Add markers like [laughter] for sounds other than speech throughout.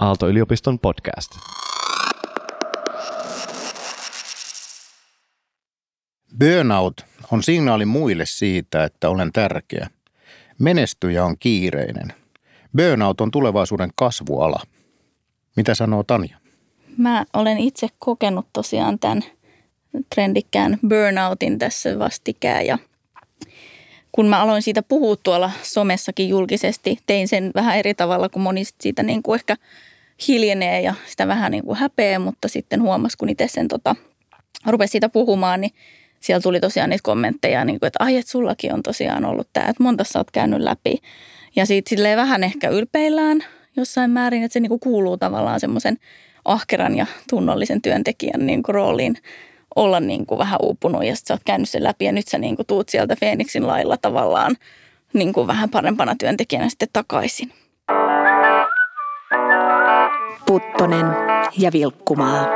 Aalto-yliopiston podcast. Burnout on signaali muille siitä, että olen tärkeä. Menestyjä on kiireinen. Burnout on tulevaisuuden kasvuala. Mitä sanoo Tanja? Mä olen itse kokenut tosiaan tämän trendikkään burnoutin tässä vastikään ja kun mä aloin siitä puhua tuolla somessakin julkisesti, tein sen vähän eri tavalla kuin moni siitä niin kuin ehkä hiljenee ja sitä vähän niin kuin häpeä, mutta sitten huomasi, kun itse sen tota, rupesi siitä puhumaan, niin siellä tuli tosiaan niitä kommentteja, niin kuin, että ai, että sullakin on tosiaan ollut tämä, että monta sä oot käynyt läpi. Ja siitä silleen vähän ehkä ylpeillään jossain määrin, että se niin kuin kuuluu tavallaan semmoisen ahkeran ja tunnollisen työntekijän niin kuin rooliin olla niin kuin vähän uupunut ja sitten sä oot käynyt sen läpi ja nyt sä niin kuin tuut sieltä Feeniksin lailla tavallaan niin kuin vähän parempana työntekijänä sitten takaisin. Puttonen ja Vilkkumaa.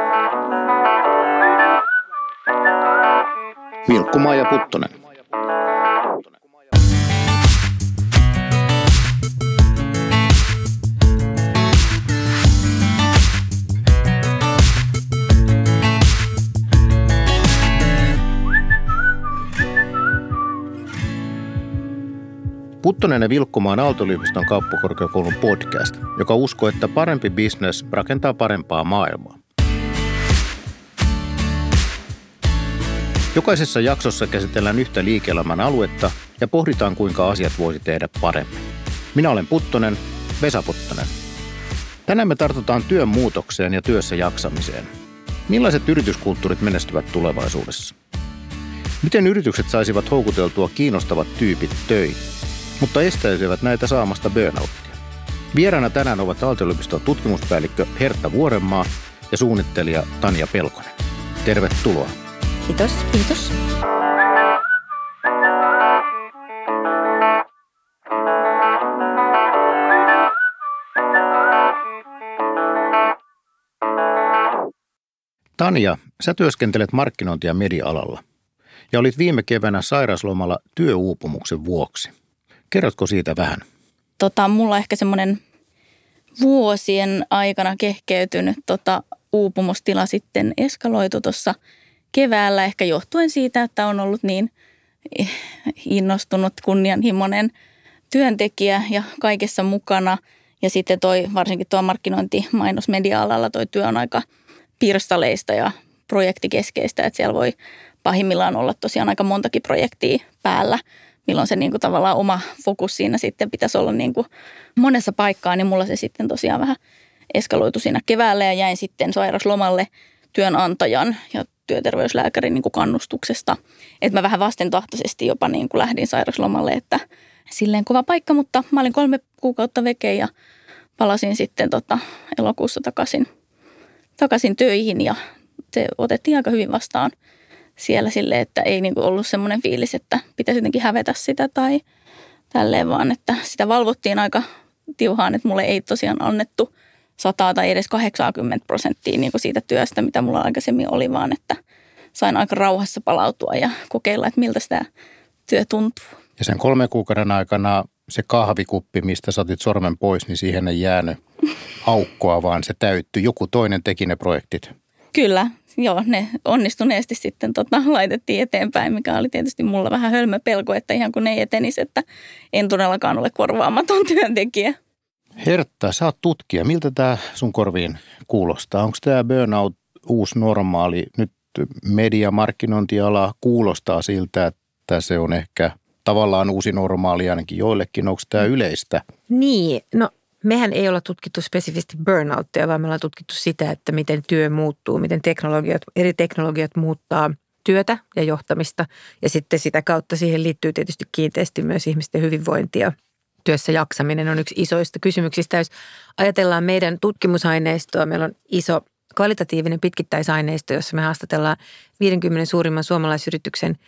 Vilkkumaa ja Puttonen. Puttonen ja Vilkkumaa on Aalto-yliopiston kauppakorkeakoulun podcast, joka uskoo, että parempi bisnes rakentaa parempaa maailmaa. Jokaisessa jaksossa käsitellään yhtä liike-elämän aluetta ja pohditaan, kuinka asiat voisi tehdä paremmin. Minä olen Puttonen, Vesa Puttonen. Tänään me tartutaan työn muutokseen ja työssä jaksamiseen. Millaiset yrityskulttuurit menestyvät tulevaisuudessa? Miten yritykset saisivat houkuteltua kiinnostavat tyypit töihin? Mutta estäisivät näitä saamasta burnouttia. Vieraana tänään ovat Aalto-yliopiston tutkimuspäällikkö Hertta Vuorenmaa ja suunnittelija Tanja Pelkonen. Tervetuloa. Kiitos. Kiitos. Tanja, sä työskentelet markkinointi- ja media-alalla ja olit viime keväänä sairaslomalla työuupumuksen vuoksi. Kerrotko siitä vähän? Tota, mulla ehkä semmoinen vuosien aikana kehkeytynyt tota, uupumustila sitten eskaloitu tuossa keväällä, ehkä johtuen siitä, että on ollut niin innostunut, kunnianhimoinen työntekijä ja kaikessa mukana. Ja sitten toi, varsinkin tuo markkinointi mainosmedia-alalla toi työ on aika pirstaleista ja projektikeskeistä, että siellä voi pahimmillaan olla tosiaan aika montakin projektia päällä – milloin se niin kuin tavallaan oma fokus siinä sitten pitäisi olla niin kuin monessa paikkaa, niin mulla se sitten tosiaan vähän eskaloitu siinä keväällä ja jäin sitten sairaslomalle työnantajan ja työterveyslääkärin niin kuin kannustuksesta. Että mä vähän vastentahtoisesti jopa niin kuin lähdin sairaslomalle, että silleen kova paikka, mutta mä olin kolme kuukautta veke ja palasin sitten tota elokuussa takaisin, takaisin töihin ja se otettiin aika hyvin vastaan – siellä sille, että ei niin kuin ollut semmoinen fiilis, että pitäisi jotenkin hävetä sitä tai tälleen, vaan että sitä valvottiin aika tiuhaan, että mulle ei tosiaan annettu 100 tai edes 80 prosenttia niin kuin siitä työstä, mitä mulla aikaisemmin oli, vaan että sain aika rauhassa palautua ja kokeilla, että miltä sitä työ tuntuu. Ja sen kolmen kuukauden aikana se kahvikuppi, mistä saatit sormen pois, niin siihen ei jäänyt aukkoa, vaan se täyttyi. Joku toinen teki ne projektit. Kyllä, joo, ne onnistuneesti sitten tota, laitettiin eteenpäin, mikä oli tietysti mulla vähän hölmö pelko, että ihan kun ne ei etenisi, että en todellakaan ole korvaamaton [laughs] työntekijä. Hertta, sä oot tutkija. Miltä tämä sun korviin kuulostaa? Onko tämä burnout uusi normaali? Nyt media, markkinointiala kuulostaa siltä, että se on ehkä tavallaan uusi normaali ainakin joillekin. Onko tämä yleistä? Niin, no mehän ei olla tutkittu spesifisti burnouttia, vaan me ollaan tutkittu sitä, että miten työ muuttuu, miten teknologiat, eri teknologiat muuttaa työtä ja johtamista. Ja sitten sitä kautta siihen liittyy tietysti kiinteästi myös ihmisten hyvinvointia. Työssä jaksaminen on yksi isoista kysymyksistä. Jos ajatellaan meidän tutkimusaineistoa, meillä on iso kvalitatiivinen pitkittäisaineisto, jossa me haastatellaan 50 suurimman suomalaisyrityksen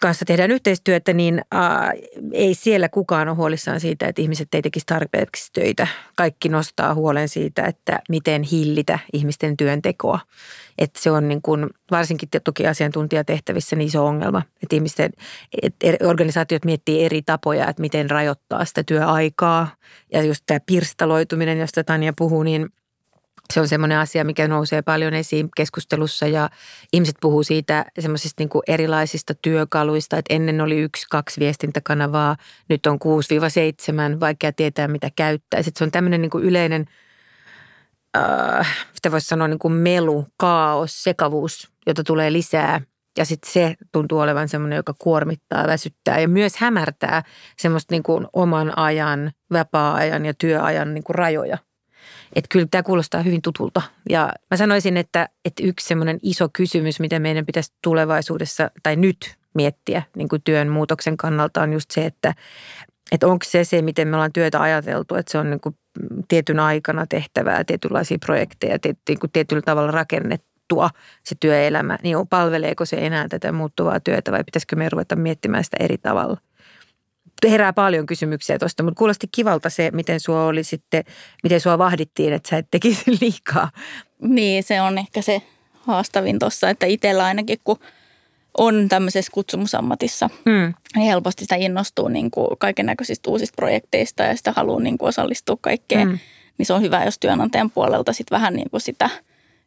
kanssa tehdään yhteistyötä, niin ää, ei siellä kukaan ole huolissaan siitä, että ihmiset ei tekisi tarpeeksi töitä. Kaikki nostaa huolen siitä, että miten hillitä ihmisten työntekoa. Että se on niin kuin, varsinkin toki asiantuntijatehtävissä niin iso ongelma, että ihmisten, että organisaatiot miettii eri tapoja, että miten rajoittaa sitä työaikaa. Ja just tämä pirstaloituminen, josta Tanja puhuu, niin – se on semmoinen asia, mikä nousee paljon esiin keskustelussa ja ihmiset puhuu siitä semmoisista niin erilaisista työkaluista, että ennen oli yksi, kaksi viestintäkanavaa, nyt on 6-7, vaikea tietää mitä käyttää. Sitten se on tämmöinen niin yleinen, äh, mitä voisi sanoa niin kuin melu, kaos, sekavuus, jota tulee lisää. Ja sitten se tuntuu olevan semmoinen, joka kuormittaa, väsyttää ja myös hämärtää semmoista niin kuin oman ajan, vapaa-ajan ja työajan niin kuin rajoja – että kyllä tämä kuulostaa hyvin tutulta. Ja mä sanoisin, että, että yksi semmoinen iso kysymys, mitä meidän pitäisi tulevaisuudessa tai nyt miettiä niin kuin työn muutoksen kannalta on just se, että, että onko se se, miten me ollaan työtä ajateltu, että se on niin kuin tietyn aikana tehtävää, tietynlaisia projekteja, niin kuin tietyllä tavalla rakennettua se työelämä, niin palveleeko se enää tätä muuttuvaa työtä vai pitäisikö me ruveta miettimään sitä eri tavalla? Herää paljon kysymyksiä tuosta, mutta kuulosti kivalta se, miten sua oli sitten, miten sua vahdittiin, että sä et tekisi [laughs] liikaa. Niin, se on ehkä se haastavin tuossa, että itsellä ainakin kun on tämmöisessä kutsumusammatissa, mm. niin helposti sitä innostuu niin kuin kaiken näköisistä uusista projekteista ja sitä haluaa niin kuin osallistua kaikkeen. Mm. Niin se on hyvä, jos työnantajan puolelta sitten vähän niin kuin sitä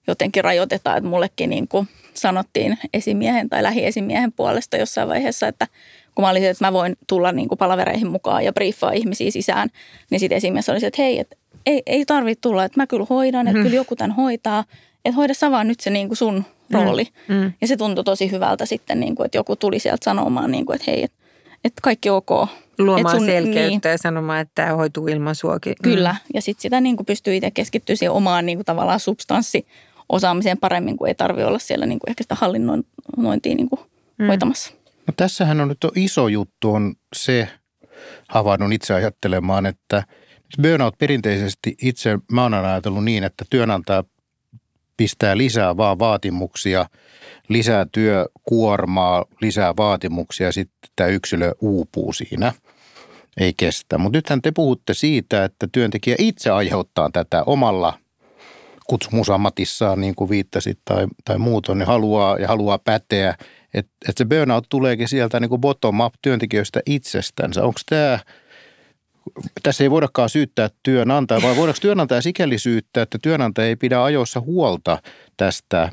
jotenkin rajoitetaan, että mullekin niin kuin sanottiin esimiehen tai lähiesimiehen puolesta jossain vaiheessa, että kun mä olisin, että mä voin tulla niin kuin palavereihin mukaan ja briefaa ihmisiä sisään, niin sitten esimies oli se, että hei, että ei, ei tarvitse tulla, että mä kyllä hoidan, että mm. kyllä joku tämän hoitaa, että hoida sä vaan nyt se niin kuin sun mm. rooli. Mm. Mm. Ja se tuntui tosi hyvältä sitten, niin kuin, että joku tuli sieltä sanomaan, niin kuin, että hei, että, että kaikki ok. Luomaan sun, selkeyttä niin, ja sanomaan, että tämä hoituu ilman suokin. Mm. Kyllä, ja sitten sitä niin kuin pystyy itse keskittyä siihen omaan niin kuin tavallaan substanssi osaamiseen paremmin, kuin ei tarvitse olla siellä niin kuin ehkä sitä hallinnointia niin kuin mm. hoitamassa. No tässähän on nyt iso juttu on se, havainnut itse ajattelemaan, että burnout perinteisesti itse, mä oon ajatellut niin, että työnantaja pistää lisää vaan vaatimuksia, lisää työkuormaa, lisää vaatimuksia ja sitten tämä yksilö uupuu siinä, ei kestä. Mutta nythän te puhutte siitä, että työntekijä itse aiheuttaa tätä omalla kutsumusammatissaan, niin kuin viittasit tai, tai muuton, niin haluaa ja haluaa päteä – että et se burnout tuleekin sieltä niin kuin bottom-up työntekijöistä itsestänsä. Onko tämä, tässä ei voidakaan syyttää työnantajaa, vai voidaanko työnantaja sikäli syyttää, että työnantaja ei pidä ajoissa huolta tästä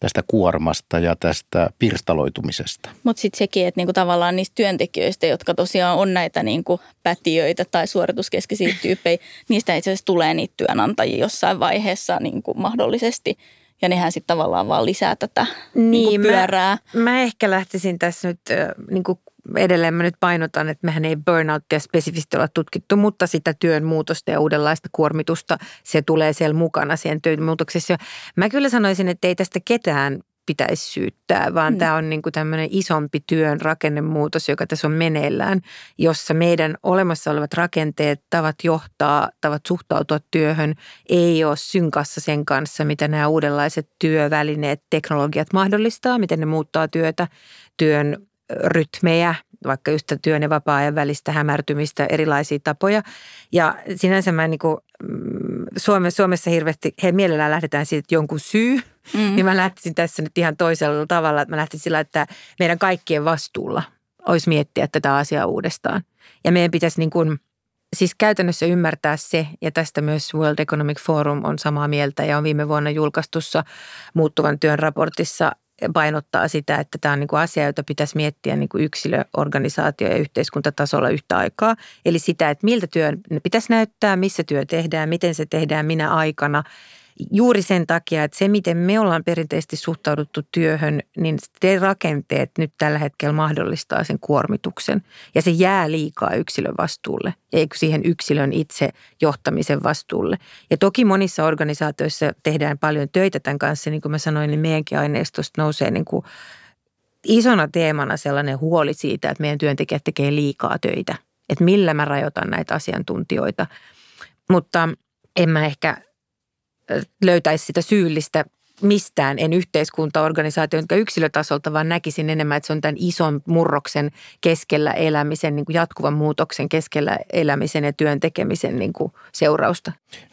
tästä kuormasta ja tästä pirstaloitumisesta. Mutta sitten sekin, että niinku tavallaan niistä työntekijöistä, jotka tosiaan on näitä niinku pätiöitä tai suorituskeskeisiä tyyppejä, niistä itse asiassa tulee niitä työnantajia jossain vaiheessa niinku mahdollisesti – ja nehän sitten tavallaan vaan lisää tätä niin, niin pyörää. Mä, mä ehkä lähtisin tässä nyt niin kuin edelleen mä nyt painotan, että mehän ei burnouttia spesifisti olla tutkittu, mutta sitä työn muutosta ja uudenlaista kuormitusta, se tulee siellä mukana siihen työn muutoksessa. Mä kyllä sanoisin, että ei tästä ketään pitäisi syyttää, vaan mm. tämä on niin kuin tämmöinen isompi työn rakennemuutos, joka tässä on meneillään, jossa meidän olemassa olevat rakenteet, tavat johtaa, tavat suhtautua työhön, ei ole synkassa sen kanssa, mitä nämä uudenlaiset työvälineet, teknologiat mahdollistaa, miten ne muuttaa työtä, työn rytmejä, vaikka just työn ja vapaa-ajan välistä hämärtymistä, erilaisia tapoja. Ja sinänsä mä niin kuin, mm, Suomessa, hirveästi, he mielellään lähdetään siitä, että jonkun syy, mm. niin mä lähtisin tässä nyt ihan toisella tavalla, että mä lähtisin sillä, että meidän kaikkien vastuulla olisi miettiä tätä asiaa uudestaan. Ja meidän pitäisi niin kuin, siis käytännössä ymmärtää se, ja tästä myös World Economic Forum on samaa mieltä ja on viime vuonna julkaistussa muuttuvan työn raportissa painottaa sitä, että tämä on niin kuin asia, jota pitäisi miettiä niin kuin yksilö, organisaatio ja yhteiskuntatasolla yhtä aikaa. Eli sitä, että miltä työn pitäisi näyttää, missä työ tehdään, miten se tehdään, minä aikana – juuri sen takia, että se miten me ollaan perinteisesti suhtauduttu työhön, niin te rakenteet nyt tällä hetkellä mahdollistaa sen kuormituksen. Ja se jää liikaa yksilön vastuulle, eikö siihen yksilön itse johtamisen vastuulle. Ja toki monissa organisaatioissa tehdään paljon töitä tämän kanssa, niin kuin mä sanoin, niin meidänkin aineistosta nousee niin kuin isona teemana sellainen huoli siitä, että meidän työntekijät tekee liikaa töitä. Että millä mä rajoitan näitä asiantuntijoita. Mutta en mä ehkä löytäisi sitä syyllistä mistään, en yhteiskuntaorganisaatio, jotka yksilötasolta, vaan näkisin enemmän, että se on tämän ison murroksen keskellä elämisen, niin kuin jatkuvan muutoksen keskellä elämisen ja työn tekemisen niin kuin seurausta.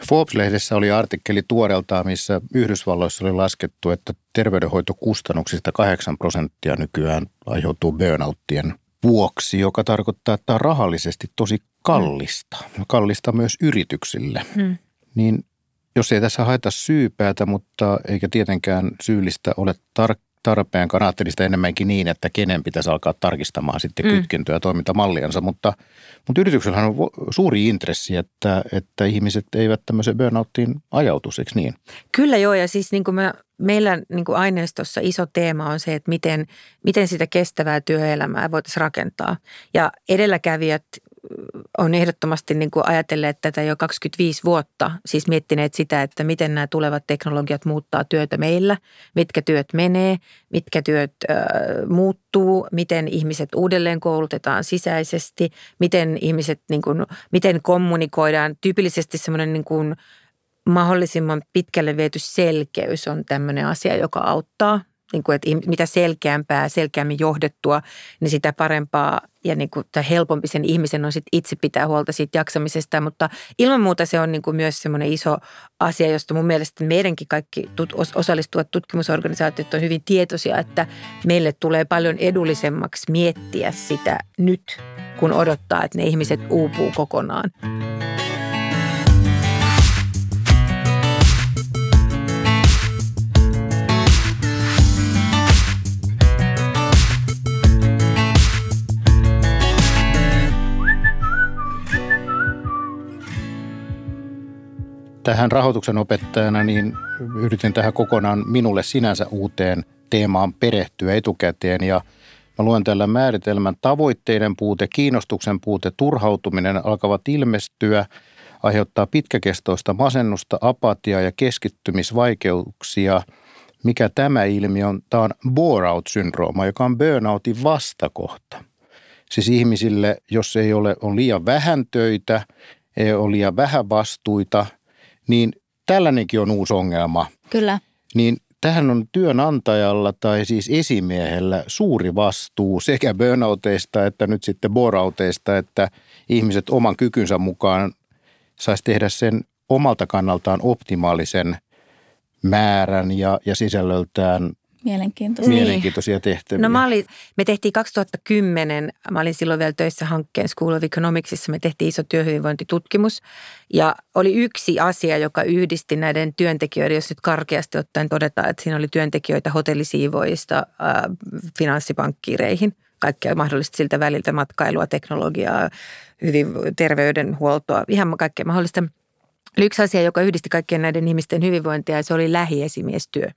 Forbes-lehdessä oli artikkeli tuoreeltaan, missä Yhdysvalloissa oli laskettu, että terveydenhoitokustannuksista 8 prosenttia nykyään aiheutuu burnouttien vuoksi, joka tarkoittaa, että tämä on rahallisesti tosi kallista. Kallista myös yrityksille. Hmm. Niin jos ei tässä haeta syypäätä, mutta eikä tietenkään syyllistä ole tar- tarpeen, kannaattelista enemmänkin niin, että kenen pitäisi alkaa tarkistamaan sitten mm. kytkentöä ja toimintamalliansa, mutta, mutta yrityksellä on suuri intressi, että, että ihmiset eivät tämmöiseen burnouttiin ajautuisi, eikö niin? Kyllä joo, ja siis niin kuin me, meillä niin kuin aineistossa iso teema on se, että miten, miten sitä kestävää työelämää voitaisiin rakentaa. Ja edelläkävijät on ehdottomasti niin kuin ajatelleet tätä jo 25 vuotta, siis miettineet sitä, että miten nämä tulevat teknologiat muuttaa työtä meillä, mitkä työt menee, mitkä työt äh, muuttuu, miten ihmiset uudelleen koulutetaan sisäisesti, miten ihmiset, niin kuin, miten kommunikoidaan. Tyypillisesti semmoinen niin kuin mahdollisimman pitkälle viety selkeys on tämmöinen asia, joka auttaa niin kuin, että mitä selkeämpää, selkeämmin johdettua, niin sitä parempaa ja niin kuin, tai helpompi sen ihmisen on sit itse pitää huolta siitä jaksamisesta. Mutta ilman muuta se on niin kuin myös semmoinen iso asia, josta mun mielestä meidänkin kaikki tut, osallistuvat tutkimusorganisaatiot on hyvin tietoisia, että meille tulee paljon edullisemmaksi miettiä sitä nyt, kun odottaa, että ne ihmiset uupuu kokonaan. Tähän rahoituksen opettajana, niin yritin tähän kokonaan minulle sinänsä uuteen teemaan perehtyä etukäteen ja Mä luen tällä määritelmän tavoitteiden puute, kiinnostuksen puute, turhautuminen alkavat ilmestyä, aiheuttaa pitkäkestoista masennusta, apatiaa ja keskittymisvaikeuksia. Mikä tämä ilmiö on? Tämä on bore-out-syndrooma, joka on burnoutin vastakohta. Siis ihmisille, jos ei ole, on liian vähän töitä, ei ole liian vähän vastuita – niin tällainenkin on uusi ongelma. Kyllä. Niin tähän on työnantajalla tai siis esimiehellä suuri vastuu sekä burnouteista että nyt sitten borauteista, että ihmiset oman kykynsä mukaan saisi tehdä sen omalta kannaltaan optimaalisen määrän ja, ja sisällöltään Mielenkiintoisia. Mielenkiintoisia tehtäviä. No mä olin, me tehtiin 2010, mä olin silloin vielä töissä hankkeen School of Economicsissa, me tehtiin iso työhyvinvointitutkimus ja oli yksi asia, joka yhdisti näiden työntekijöiden, jos nyt karkeasti ottaen todetaan, että siinä oli työntekijöitä hotellisiivoista äh, finanssipankkiireihin, kaikkea mahdollista siltä väliltä, matkailua, teknologiaa, hyvin terveydenhuoltoa, ihan kaikkea mahdollista. Yksi asia, joka yhdisti kaikkien näiden ihmisten hyvinvointia, se oli lähiesimiestyö.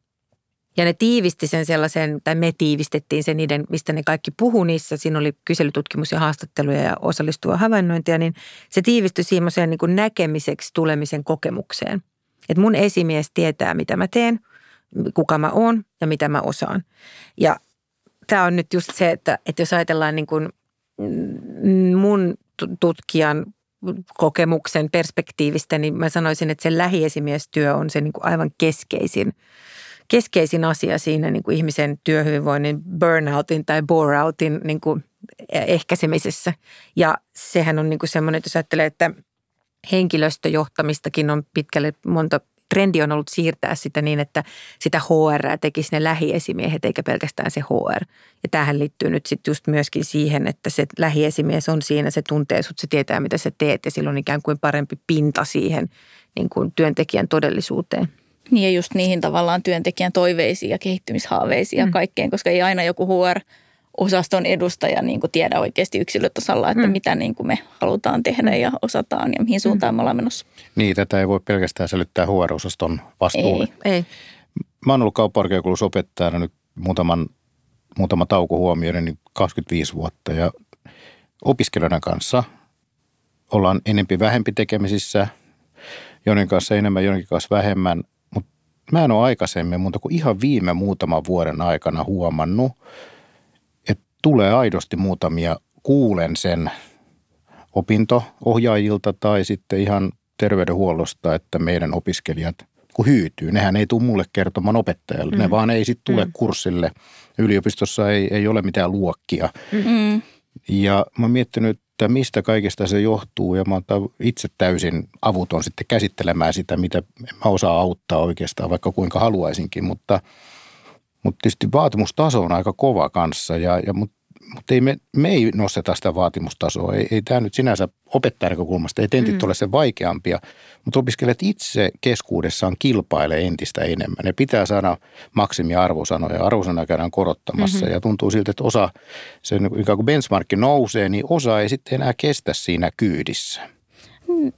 Ja ne tiivisti sen sellaisen, tai me tiivistettiin sen niiden, mistä ne kaikki puhu niissä. Siinä oli kyselytutkimus ja haastatteluja ja osallistuva havainnointia, niin se tiivistyi semmoiseen niin näkemiseksi tulemisen kokemukseen. Että mun esimies tietää, mitä mä teen, kuka mä oon ja mitä mä osaan. Ja tämä on nyt just se, että, että jos ajatellaan niin kuin mun tutkijan kokemuksen perspektiivistä, niin mä sanoisin, että se lähiesimiestyö on se niin kuin aivan keskeisin – keskeisin asia siinä niin kuin ihmisen työhyvinvoinnin burnoutin tai boreoutin niin kuin ehkäisemisessä. Ja sehän on niin kuin semmoinen, että jos ajattelee, että henkilöstöjohtamistakin on pitkälle monta trendi on ollut siirtää sitä niin, että sitä HR tekisi ne lähiesimiehet eikä pelkästään se HR. Ja tähän liittyy nyt sitten just myöskin siihen, että se lähiesimies on siinä, se tuntee sut, se tietää mitä sä teet ja silloin ikään kuin parempi pinta siihen niin kuin työntekijän todellisuuteen. Niin ja just niihin tavallaan työntekijän toiveisiin ja kehittymishaaveisiin mm. ja kaikkeen, koska ei aina joku HR osaston edustaja niin kuin tiedä oikeasti yksilötasolla, että mm. mitä niin kuin me halutaan tehdä mm. ja osataan ja mihin suuntaan mm. me ollaan menossa. Niin, tätä ei voi pelkästään sälyttää HR-osaston vastuulle. Ei. ei. Mä oon ollut kauppakorkeakoulussa opettajana nyt muutaman, muutama tauko huomioiden niin 25 vuotta ja opiskelijoiden kanssa ollaan enempi vähempi tekemisissä, joiden kanssa enemmän, joiden kanssa vähemmän – mä en ole aikaisemmin, mutta kuin ihan viime muutaman vuoden aikana huomannut, että tulee aidosti muutamia, kuulen sen opinto-ohjaajilta tai sitten ihan terveydenhuollosta, että meidän opiskelijat kun hyytyy. Nehän ei tule mulle kertomaan opettajalle, mm. ne vaan ei sitten tule mm. kurssille. Yliopistossa ei, ei ole mitään luokkia. Mm. Ja mä oon miettinyt, että mistä kaikesta se johtuu. Ja mä oon itse täysin avuton sitten käsittelemään sitä, mitä mä osaan auttaa oikeastaan, vaikka kuinka haluaisinkin, mutta, mutta tietysti vaatimustaso on aika kova kanssa. Ja, ja mutta mutta ei me, me ei nosteta sitä vaatimustasoa. Ei, ei tämä nyt sinänsä opettajan näkökulmasta, ei tentit mm. ole se vaikeampia, mutta opiskelijat itse keskuudessaan kilpailee entistä enemmän. Ne pitää saada maksimiarvosanoja, arvosanoja käydään korottamassa mm-hmm. ja tuntuu siltä, että osa, se ikään kuin benchmarkki nousee, niin osa ei sitten enää kestä siinä kyydissä.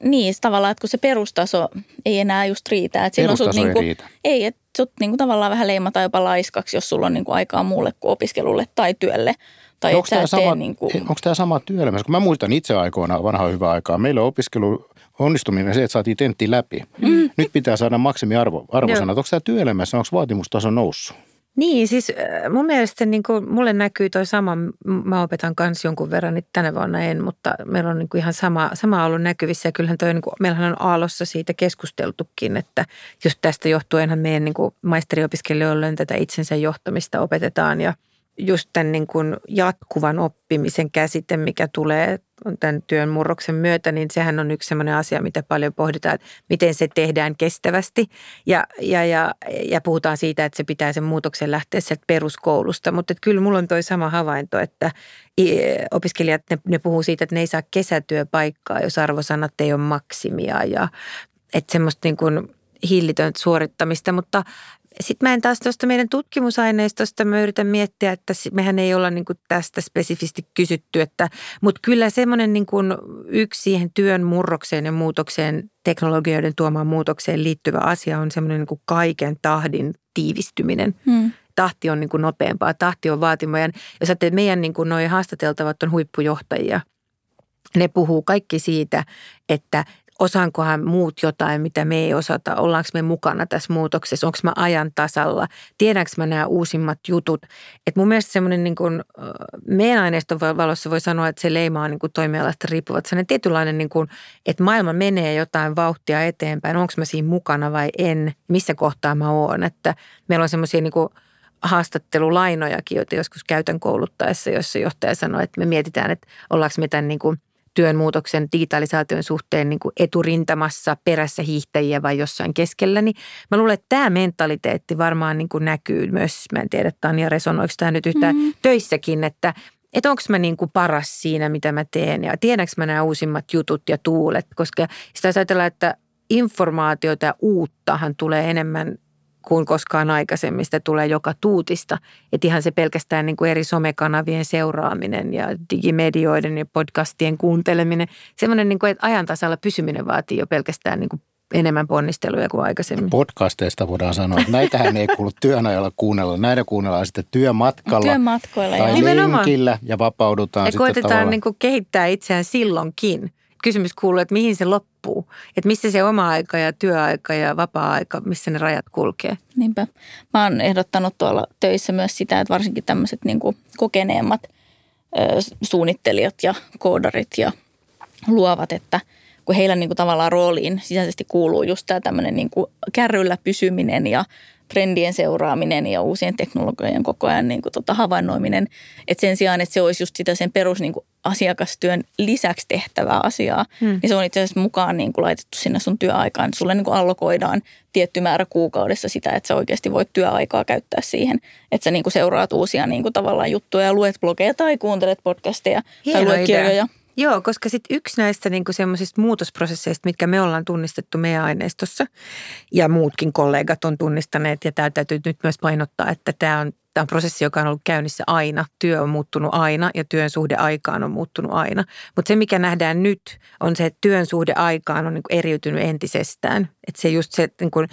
Niin, tavallaan, että kun se perustaso ei enää just riitä. Että silloin sut ei niinku, riitä. Ei, että sut niinku tavallaan vähän leimataan jopa laiskaksi, jos sulla on niinku aikaa muulle kuin opiskelulle tai työlle. Tai onko tämä, sama, niin kuin... onko tämä sama työelämässä? Kun mä muistan itse aikoina vanhaa hyvää aikaa. Meillä on opiskelu onnistuminen se, että saatiin tentti läpi. Mm. Nyt pitää saada maksimiarvo, arvosanat. Onko tämä työelämässä, onko vaatimustaso noussut? Niin, siis äh, mun mielestä niin kuin, mulle näkyy toi sama, mä opetan kanssa jonkun verran, niin tänä vuonna en, mutta meillä on niin kuin ihan sama, sama ollut näkyvissä ja kyllähän toi, niin kuin, meillähän on Aallossa siitä keskusteltukin, että just tästä johtuenhan meidän niin kuin maisteriopiskelijoille tätä itsensä johtamista opetetaan ja – just tämän niin kuin jatkuvan oppimisen käsite, mikä tulee tämän työn murroksen myötä, niin sehän on yksi sellainen asia, mitä paljon pohditaan, että miten se tehdään kestävästi. Ja, ja, ja, ja puhutaan siitä, että se pitää sen muutoksen lähteä sieltä peruskoulusta. Mutta että kyllä mulla on toi sama havainto, että opiskelijat, ne, ne puhuu siitä, että ne ei saa kesätyöpaikkaa, jos arvosanat ei ole maksimia ja että semmoista niin kuin hillitöntä suorittamista, mutta sitten mä en taas tuosta meidän tutkimusaineistosta, mä yritän miettiä, että mehän ei olla niin tästä spesifisti kysytty, että, mutta kyllä semmoinen niin kuin yksi siihen työn murrokseen ja muutokseen, teknologioiden tuomaan muutokseen liittyvä asia on semmoinen niin kuin kaiken tahdin tiivistyminen. Hmm tahti on niin kuin nopeampaa, tahti on vaatimaa. Ja jos ajattelee, että meidän niin kuin noi haastateltavat on huippujohtajia, ne puhuu kaikki siitä, että osaankohan muut jotain, mitä me ei osata, ollaanko me mukana tässä muutoksessa, onko mä ajan tasalla, tiedänkö mä nämä uusimmat jutut. Et mun mielestä semmoinen niin kuin, meidän aineiston valossa voi sanoa, että se leima on niin kuin toimialasta riippuvat. Sellainen tietynlainen, niin kuin, että maailma menee jotain vauhtia eteenpäin, onko mä siinä mukana vai en, missä kohtaa mä oon. Että meillä on semmoisia niin kuin, haastattelulainojakin, joita joskus käytän kouluttaessa, jossa johtaja sanoi, että me mietitään, että ollaanko me tämän niin kuin työn muutoksen digitalisaation suhteen niin kuin eturintamassa perässä hiihtäjiä vai jossain keskellä, niin mä luulen, että tämä mentaliteetti varmaan niin kuin näkyy myös, mä en tiedä Tanja resonoiko tämä nyt yhtään mm-hmm. töissäkin, että että onko mä niin kuin paras siinä, mitä mä teen? Ja tiedänkö mä nämä uusimmat jutut ja tuulet, koska sitä ajatellaan, että informaatiota ja uuttahan tulee enemmän kuin koskaan aikaisemmin. Sitä tulee joka tuutista. Että ihan se pelkästään niin kuin eri somekanavien seuraaminen ja digimedioiden ja podcastien kuunteleminen. Semmoinen, niin kuin, että ajan tasalla pysyminen vaatii jo pelkästään niin kuin enemmän ponnisteluja kuin aikaisemmin. Podcasteista voidaan sanoa, että näitähän ei kuulu työnajalla kuunnella. Näitä kuunnellaan sitten työmatkalla Työmatkoilla, tai lenkillä ja vapaudutaan ja sitten koitetaan tavallaan. niin kuin kehittää itseään silloinkin kysymys kuuluu, että mihin se loppuu. Että missä se oma aika ja työaika ja vapaa-aika, missä ne rajat kulkee. Niinpä. Mä oon ehdottanut tuolla töissä myös sitä, että varsinkin tämmöiset niin kokeneemmat suunnittelijat ja koodarit ja luovat, että kun heillä niin kuin tavallaan rooliin sisäisesti kuuluu just tämä tämmöinen niin kuin pysyminen ja trendien seuraaminen ja uusien teknologioiden koko ajan niin kuin tota havainnoiminen. Että sen sijaan, että se olisi just sitä sen perus niin kuin asiakastyön lisäksi tehtävää asiaa, hmm. niin se on itse asiassa mukaan niin kuin laitettu sinne sun työaikaan. Sulle niin kuin allokoidaan tietty määrä kuukaudessa sitä, että sä oikeasti voit työaikaa käyttää siihen, että sä niin kuin seuraat uusia niin kuin tavallaan juttuja, luet blogeja tai kuuntelet podcasteja Hieno tai luet idea. kirjoja. Joo, koska sitten yksi näistä niinku semmoisista muutosprosesseista, mitkä me ollaan tunnistettu meidän aineistossa ja muutkin kollegat on tunnistaneet ja tämä täytyy nyt myös painottaa, että tämä on, tämä on prosessi, joka on ollut käynnissä aina. Työ on muuttunut aina ja työn suhde aikaan on muuttunut aina. Mutta se, mikä nähdään nyt, on se, että työn suhde aikaan on niinku eriytynyt entisestään. Että se just se, niin kuin,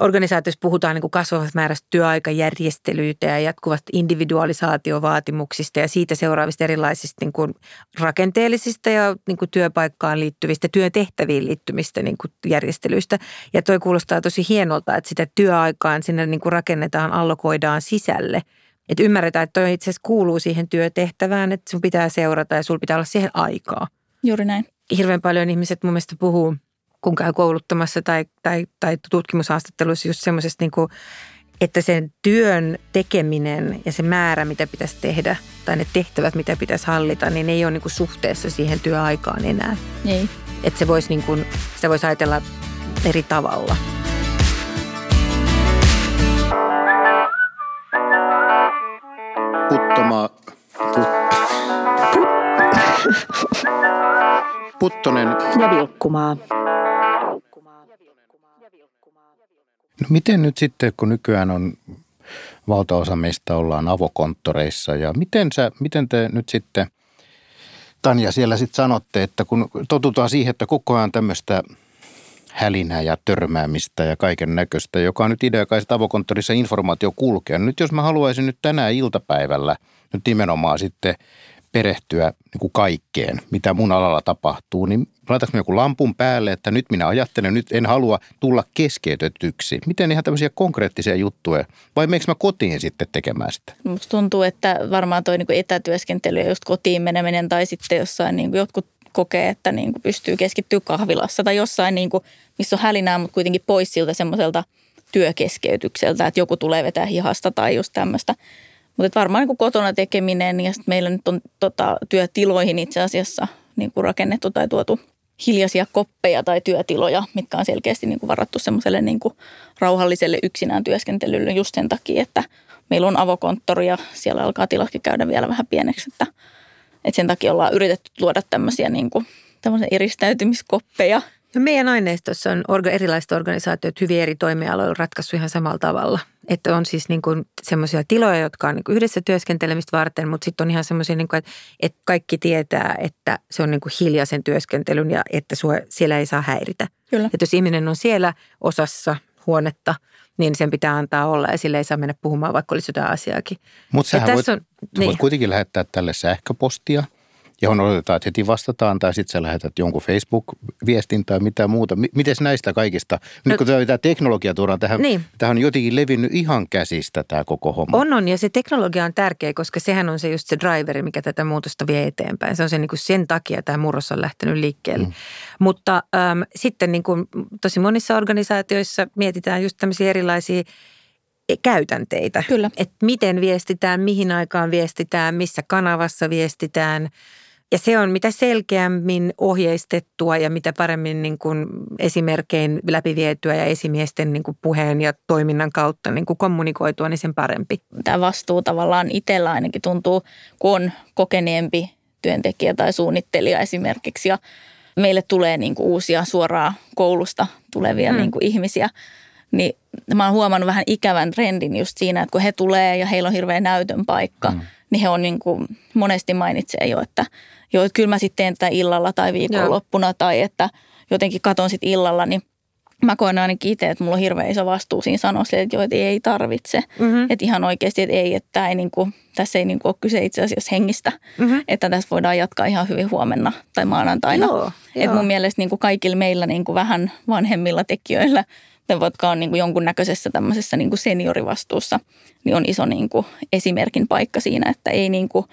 organisaatiossa puhutaan niin kuin kasvavasta määrästä työaikajärjestelyitä ja jatkuvasta individualisaatiovaatimuksista ja siitä seuraavista erilaisista niin kuin rakenteellisista ja niin kuin työpaikkaan liittyvistä, työtehtäviin liittymistä niin kuin järjestelyistä. Ja toi kuulostaa tosi hienolta, että sitä työaikaan sinne niin kuin rakennetaan, allokoidaan sisälle. Että ymmärretään, että toi itse asiassa kuuluu siihen työtehtävään, että sun pitää seurata ja sulla pitää olla siihen aikaa. Juuri näin. Hirveän paljon ihmiset mun mielestä puhuu – kun käy kouluttamassa tai, tai, tai tutkimushaastatteluissa just semmoisesta niin kuin, että sen työn tekeminen ja se määrä, mitä pitäisi tehdä, tai ne tehtävät, mitä pitäisi hallita, niin ne ei ole niin kuin suhteessa siihen työaikaan enää. Ei. Että se voisi niin kuin, sitä voisi ajatella eri tavalla. Puttoma, put, [laughs] Puttonen. Ja vilkkumaa. No miten nyt sitten, kun nykyään on valtaosa meistä ollaan avokonttoreissa ja miten, sä, miten te nyt sitten, Tanja, siellä sitten sanotte, että kun totutaan siihen, että koko ajan tämmöistä hälinää ja törmäämistä ja kaiken näköistä, joka on nyt idea, kai avokonttorissa informaatio kulkee. Nyt jos mä haluaisin nyt tänään iltapäivällä nyt nimenomaan sitten perehtyä niin kuin kaikkeen, mitä mun alalla tapahtuu, niin laitanko joku lampun päälle, että nyt minä ajattelen, nyt en halua tulla keskeytetyksi. Miten ihan tämmöisiä konkreettisia juttuja, vai meneekö mä kotiin sitten tekemään sitä? Musta tuntuu, että varmaan toi niin etätyöskentely ja just kotiin meneminen tai sitten jossain niin kuin jotkut kokee, että niin kuin pystyy keskittyä kahvilassa tai jossain, niin kuin, missä on hälinää, mutta kuitenkin pois siltä semmoiselta työkeskeytykseltä, että joku tulee vetää hihasta tai just tämmöistä. Mutta varmaan niin kotona tekeminen ja sitten meillä nyt on tota, työtiloihin itse asiassa niin kuin rakennettu tai tuotu hiljaisia koppeja tai työtiloja, mitkä on selkeästi niin kuin varattu semmoiselle niin rauhalliselle yksinään työskentelylle just sen takia, että meillä on avokonttori ja siellä alkaa tilatkin käydä vielä vähän pieneksi, että, että sen takia ollaan yritetty luoda tämmöisiä niin kuin, eristäytymiskoppeja – No meidän aineistossa on orga, erilaiset organisaatiot hyvin eri toimialoilla ratkaissut ihan samalla tavalla. Että on siis niin kuin semmoisia tiloja, jotka on niin kuin yhdessä työskentelemistä varten, mutta sitten on ihan semmoisia, niin kuin, että, että kaikki tietää, että se on niin kuin hiljaisen työskentelyn ja että sua, siellä ei saa häiritä. Kyllä. Että jos ihminen on siellä osassa huonetta, niin sen pitää antaa olla ja sille ei saa mennä puhumaan, vaikka olisi jotain asiaakin. Mutta sä voit, on, niin. voit kuitenkin lähettää tälle sähköpostia – johon odotetaan, että heti vastataan, tai sitten sä lähetät jonkun Facebook-viestin tai mitä muuta. Miten näistä kaikista, no, nyt kun tämä teknologia tuodaan tähän, niin. tähän on jotenkin levinnyt ihan käsistä tämä koko homma. On, on, ja se teknologia on tärkeä, koska sehän on se just se driveri, mikä tätä muutosta vie eteenpäin. Se on se niin kuin sen takia tämä murros on lähtenyt liikkeelle. Mm. Mutta äm, sitten niin kuin tosi monissa organisaatioissa mietitään just tämmöisiä erilaisia käytänteitä. Kyllä. Että miten viestitään, mihin aikaan viestitään, missä kanavassa viestitään – ja se on mitä selkeämmin ohjeistettua ja mitä paremmin niin kuin esimerkkein läpivietyä ja esimiesten niin kuin puheen ja toiminnan kautta niin kuin kommunikoitua, niin sen parempi. Tämä vastuu tavallaan itsellä ainakin tuntuu, kun on kokeneempi työntekijä tai suunnittelija esimerkiksi ja meille tulee niin kuin uusia suoraa koulusta tulevia hmm. niin kuin ihmisiä, niin mä oon huomannut vähän ikävän trendin just siinä, että kun he tulee ja heillä on hirveä näytön paikka, hmm. niin he on niin kuin monesti mainitsee jo, että – joo, että kyllä mä sitten teen tätä illalla tai viikonloppuna joo. tai että jotenkin katon sitten illalla, niin mä koen ainakin itse, että mulla on hirveän iso vastuu siinä sanoa sille, että joo, että ei tarvitse. Mm-hmm. Että ihan oikeasti, että ei, että ei niinku, tässä ei niinku ole kyse itse asiassa hengistä, mm-hmm. että tässä voidaan jatkaa ihan hyvin huomenna tai maanantaina. Joo, että mun mielestä niinku kaikilla meillä niinku vähän vanhemmilla tekijöillä, jotka on niinku jonkunnäköisessä tämmöisessä niinku seniorivastuussa, niin on iso niinku esimerkin paikka siinä, että ei niinku –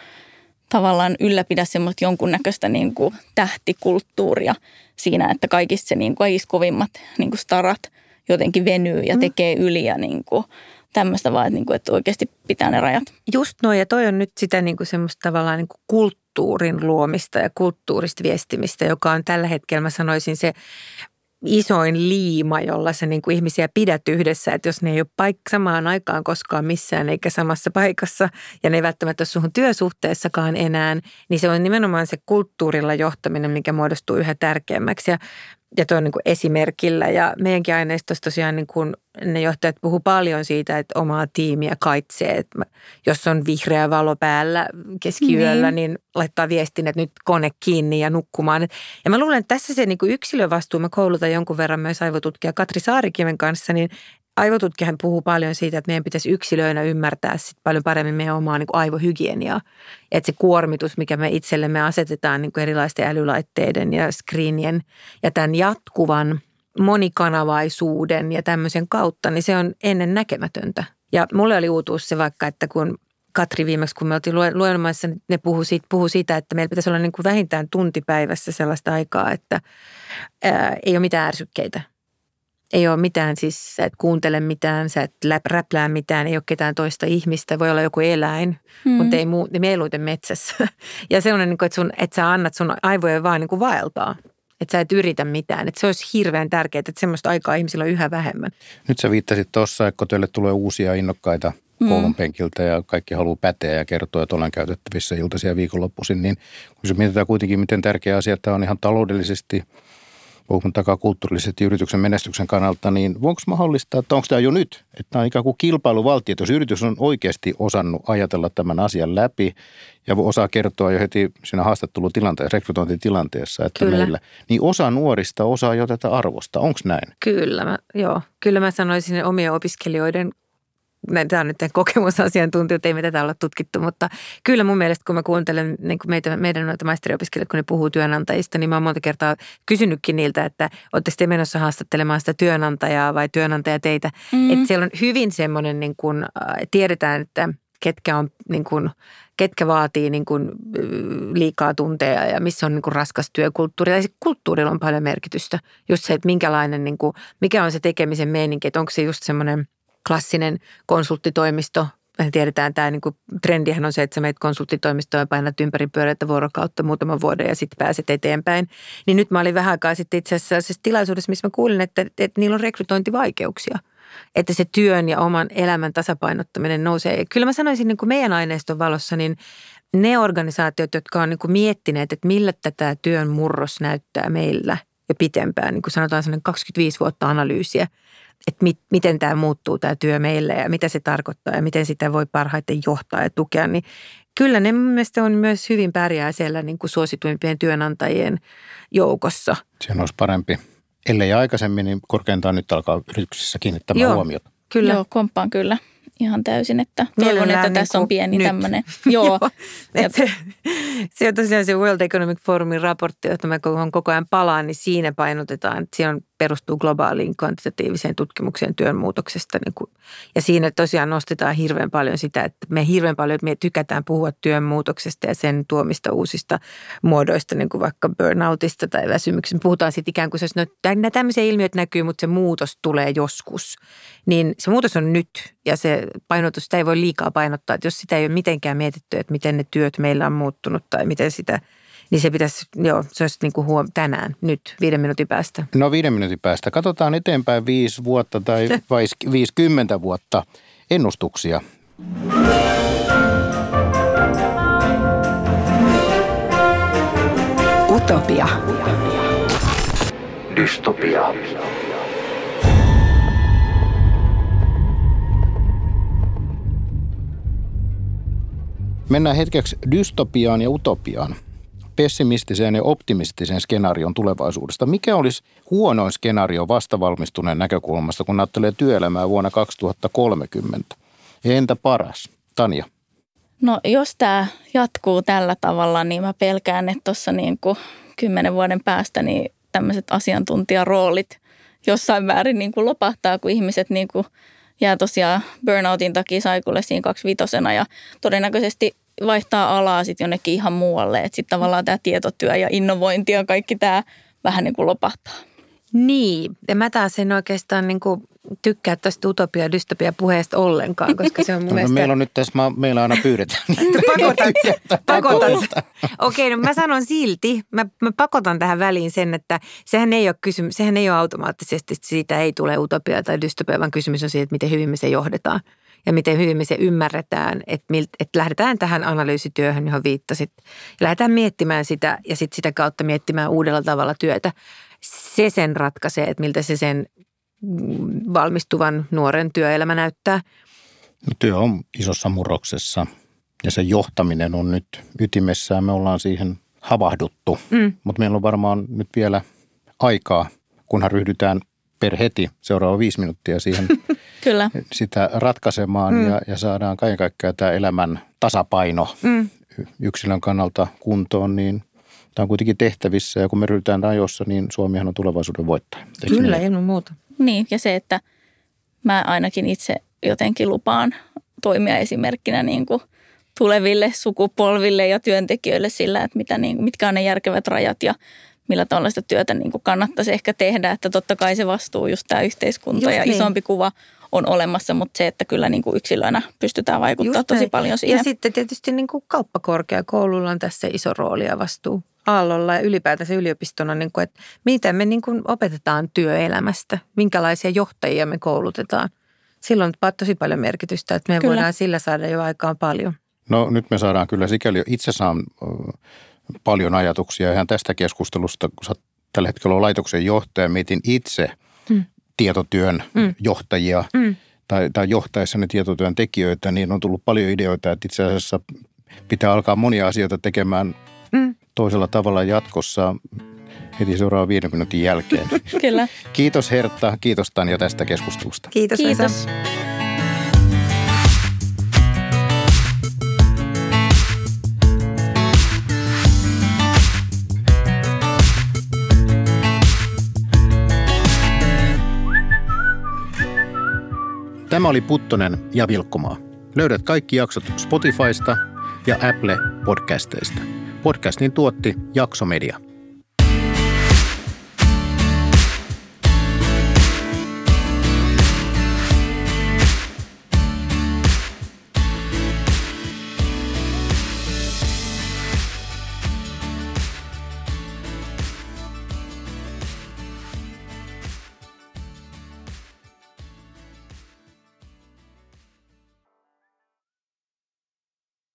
tavallaan ylläpidä semmoista jonkunnäköistä niin kuin tähtikulttuuria siinä, että kaikista se niin kuin kovimmat niin kuin starat jotenkin venyy ja mm. tekee yli ja niin kuin tämmöistä vaan, että, niin kuin, että oikeasti pitää ne rajat. Just noin ja toi on nyt sitä niin kuin semmoista tavallaan niin kuin kulttuurin luomista ja kulttuurista viestimistä, joka on tällä hetkellä mä sanoisin se isoin liima, jolla sä niin kuin ihmisiä pidät yhdessä, että jos ne ei ole paik- samaan aikaan koskaan missään eikä samassa paikassa ja ne ei välttämättä ole suhun työsuhteessakaan enää, niin se on nimenomaan se kulttuurilla johtaminen, mikä muodostuu yhä tärkeämmäksi. Ja ja tuo on niin esimerkillä. Ja meidänkin aineistossa tosiaan niin kuin ne johtajat puhuu paljon siitä, että omaa tiimiä kaitsee. Että jos on vihreä valo päällä keskiyöllä, niin. niin laittaa viestin, että nyt kone kiinni ja nukkumaan. Ja mä luulen, että tässä se niin kuin yksilövastuu, mä koulutan jonkun verran myös aivotutkija Katri Saarikiven kanssa, niin aivotutkijahan puhuu paljon siitä, että meidän pitäisi yksilöinä ymmärtää sit paljon paremmin meidän omaa niin aivohygieniaa. Että se kuormitus, mikä me itsellemme asetetaan niin erilaisten älylaitteiden ja screenien ja tämän jatkuvan monikanavaisuuden ja tämmöisen kautta, niin se on ennen näkemätöntä. Ja mulle oli uutuus se vaikka, että kun Katri viimeksi, kun me oltiin luennomaissa, niin ne puhuu siitä, puhuu siitä, että meillä pitäisi olla niin kuin vähintään tunti päivässä sellaista aikaa, että ää, ei ole mitään ärsykkeitä. Ei ole mitään, siis sä et kuuntele mitään, sä et räplää mitään, ei ole ketään toista ihmistä, voi olla joku eläin, mm. mutta ei muu, mieluiten metsässä. [laughs] Ja sellainen, niin kuin, että, sun, että sä annat sun aivojen vaan niin kuin vaeltaa että sä et yritä mitään. Että se olisi hirveän tärkeää, että semmoista aikaa ihmisillä on yhä vähemmän. Nyt sä viittasit tuossa, että kun teille tulee uusia innokkaita mm. koulun penkiltä ja kaikki haluaa päteä ja kertoa, että olen käytettävissä iltaisia viikonloppuisin, niin kun se mietitään kuitenkin, miten tärkeä asia tämä on ihan taloudellisesti – puhumattakaan kulttuurillisesti yrityksen menestyksen kannalta, niin voinko mahdollista, että onko tämä jo nyt, että tämä on ikään kuin kilpailuvaltio, että jos yritys on oikeasti osannut ajatella tämän asian läpi ja osaa kertoa jo heti siinä haastattelutilanteessa, rekrytointitilanteessa, että Kyllä. meillä, niin osa nuorista osaa jo tätä arvosta. Onko näin? Kyllä, mä, joo. Kyllä mä sanoisin omien opiskelijoiden tämä on nyt kokemusasiantuntijoita, ei me tätä olla tutkittu, mutta kyllä mun mielestä, kun mä kuuntelen niin kuin meitä, meidän noita maisteriopiskelijoita, kun ne puhuu työnantajista, niin mä oon monta kertaa kysynytkin niiltä, että ootte te menossa haastattelemaan sitä työnantajaa vai työnantaja teitä. Mm. Että siellä on hyvin semmoinen, niin kuin, äh, tiedetään, että ketkä on niin kuin, ketkä vaatii niin kuin liikaa tunteja ja missä on niin kuin raskas työkulttuuri. Tai kulttuurilla on paljon merkitystä. Just se, että minkälainen, niin kuin, mikä on se tekemisen meininki, että onko se just semmoinen – klassinen konsulttitoimisto. Me tiedetään tämä niin kuin, trendihän on se, että sä meet konsulttitoimistoon ja painat ympäri pyöreitä vuorokautta muutaman vuoden ja sitten pääset eteenpäin. Niin nyt mä olin vähän aikaa sitten itse asiassa tilaisuudessa, missä mä kuulin, että, että niillä on rekrytointivaikeuksia että se työn ja oman elämän tasapainottaminen nousee. Kyllä mä sanoisin niin kuin meidän aineiston valossa, niin ne organisaatiot, jotka on niin kuin miettineet, että millä tätä työn murros näyttää meillä jo pitempään, niin kuin sanotaan 25 vuotta analyysiä, että mit, miten tämä muuttuu tämä työ meille ja mitä se tarkoittaa ja miten sitä voi parhaiten johtaa ja tukea, niin kyllä ne mielestäni on myös hyvin pärjää siellä niin kuin suosituimpien työnantajien joukossa. Se olisi parempi. Ellei aikaisemmin, niin korkeintaan nyt alkaa yrityksissä kiinnittämään Joo, huomiota. Kyllä. Joo, komppaan kyllä ihan täysin, että toivon, että tässä on niin pieni tämmöinen. [laughs] Joo. se, se on tosiaan se World Economic Forumin raportti, jota mä koko ajan palaan, niin siinä painotetaan, että siinä on perustuu globaaliin kvantitatiiviseen tutkimukseen työn muutoksesta. Niin kuin, ja siinä tosiaan nostetaan hirveän paljon sitä, että me hirveän paljon me tykätään puhua työn muutoksesta ja sen tuomista uusista muodoista, niin kuin vaikka burnoutista tai väsymyksen. Puhutaan sitten ikään kuin, että no, tämmöisiä ilmiöitä näkyy, mutta se muutos tulee joskus. Niin se muutos on nyt ja se painotus, sitä ei voi liikaa painottaa, että jos sitä ei ole mitenkään mietitty, että miten ne työt meillä on muuttunut tai miten sitä – niin se pitäisi, joo, se olisi niin kuin huom- tänään, nyt, viiden minuutin päästä. No viiden minuutin päästä. Katsotaan eteenpäin viisi vuotta tai viisikymmentä vuotta ennustuksia. Utopia. Dystopia. Mennään hetkeksi dystopiaan ja utopiaan pessimistiseen ja optimistiseen skenaarion tulevaisuudesta. Mikä olisi huonoin skenaario vastavalmistuneen näkökulmasta, kun ajattelee työelämää vuonna 2030? Ja entä paras? Tanja. No jos tämä jatkuu tällä tavalla, niin mä pelkään, että tuossa niin kymmenen vuoden päästä niin tämmöiset asiantuntijaroolit jossain määrin niin kuin lopahtaa, kun ihmiset niin kuin jää tosiaan burnoutin takia saikulle siinä kaksivitosena ja todennäköisesti vaihtaa alaa sitten jonnekin ihan muualle. Että sitten tavallaan tämä tietotyö ja innovointi ja kaikki tämä vähän niin kuin lopahtaa. Niin, ja mä taas en oikeastaan niin kuin tykkää tästä utopia- ja dystopia puheesta ollenkaan, koska se on mun no, mielestä... Meillä on nyt tässä, meillä aina pyydetään. [laughs] pakotan, pakotan. Okei, no mä sanon silti, mä, mä pakotan tähän väliin sen, että sehän ei ole, kysymys, sehän ei ole automaattisesti, siitä ei tule utopia tai dystopia, vaan kysymys on siitä, että miten hyvin me se johdetaan ja miten hyvin me se ymmärretään, että, milt, että lähdetään tähän analyysityöhön, johon viittasit. Ja lähdetään miettimään sitä ja sitten sitä kautta miettimään uudella tavalla työtä. Se sen ratkaisee, että miltä se sen valmistuvan nuoren työelämä näyttää. No, työ on isossa murroksessa ja se johtaminen on nyt ytimessään. Me ollaan siihen havahduttu, mm. mutta meillä on varmaan nyt vielä aikaa, kunhan ryhdytään per heti seuraava viisi minuuttia siihen [laughs] Kyllä. sitä ratkaisemaan mm. ja, ja saadaan kaiken kaikkiaan tämä elämän tasapaino mm. yksilön kannalta kuntoon, niin tämä on kuitenkin tehtävissä ja kun me ryhdytään ajoissa, niin Suomihan on tulevaisuuden voittaja. Eikö Kyllä, ilman muuta. Niin, ja se, että mä ainakin itse jotenkin lupaan toimia esimerkkinä niin kuin tuleville sukupolville ja työntekijöille sillä, että mitä, niin, mitkä on ne järkevät rajat ja millä tavalla sitä työtä niin kuin kannattaisi ehkä tehdä. Että totta kai se vastuu, just tämä yhteiskunta just ja niin. isompi kuva on olemassa, mutta se, että kyllä niin kuin yksilöinä pystytään vaikuttamaan tosi näin. paljon siihen. Ja sitten tietysti niin kuin kauppakorkeakoululla on tässä iso rooli ja vastuu Aallolla ja ylipäätänsä yliopistona, niin kuin, että miten me niin kuin opetetaan työelämästä, minkälaisia johtajia me koulutetaan. Silloin on tosi paljon merkitystä, että me kyllä. voidaan sillä saada jo aikaan paljon. No nyt me saadaan kyllä sikäli, itse saan paljon ajatuksia ihan tästä keskustelusta, kun sä tällä hetkellä on laitoksen johtaja, mietin itse hmm. tietotyön hmm. johtajia hmm. tai, tai johtaessani tietotyön tekijöitä, niin on tullut paljon ideoita, että itse asiassa pitää alkaa monia asioita tekemään. Toisella tavalla jatkossa heti seuraavan viiden minuutin jälkeen. [laughs] Kyllä. Kiitos Hertta, kiitos Tanja tästä keskustelusta. Kiitos. Kiitos. Tämä oli Puttonen ja Vilkkumaa. Löydät kaikki jaksot Spotifysta ja Apple podcasteista. Podcastin tuotti Jaksomedia.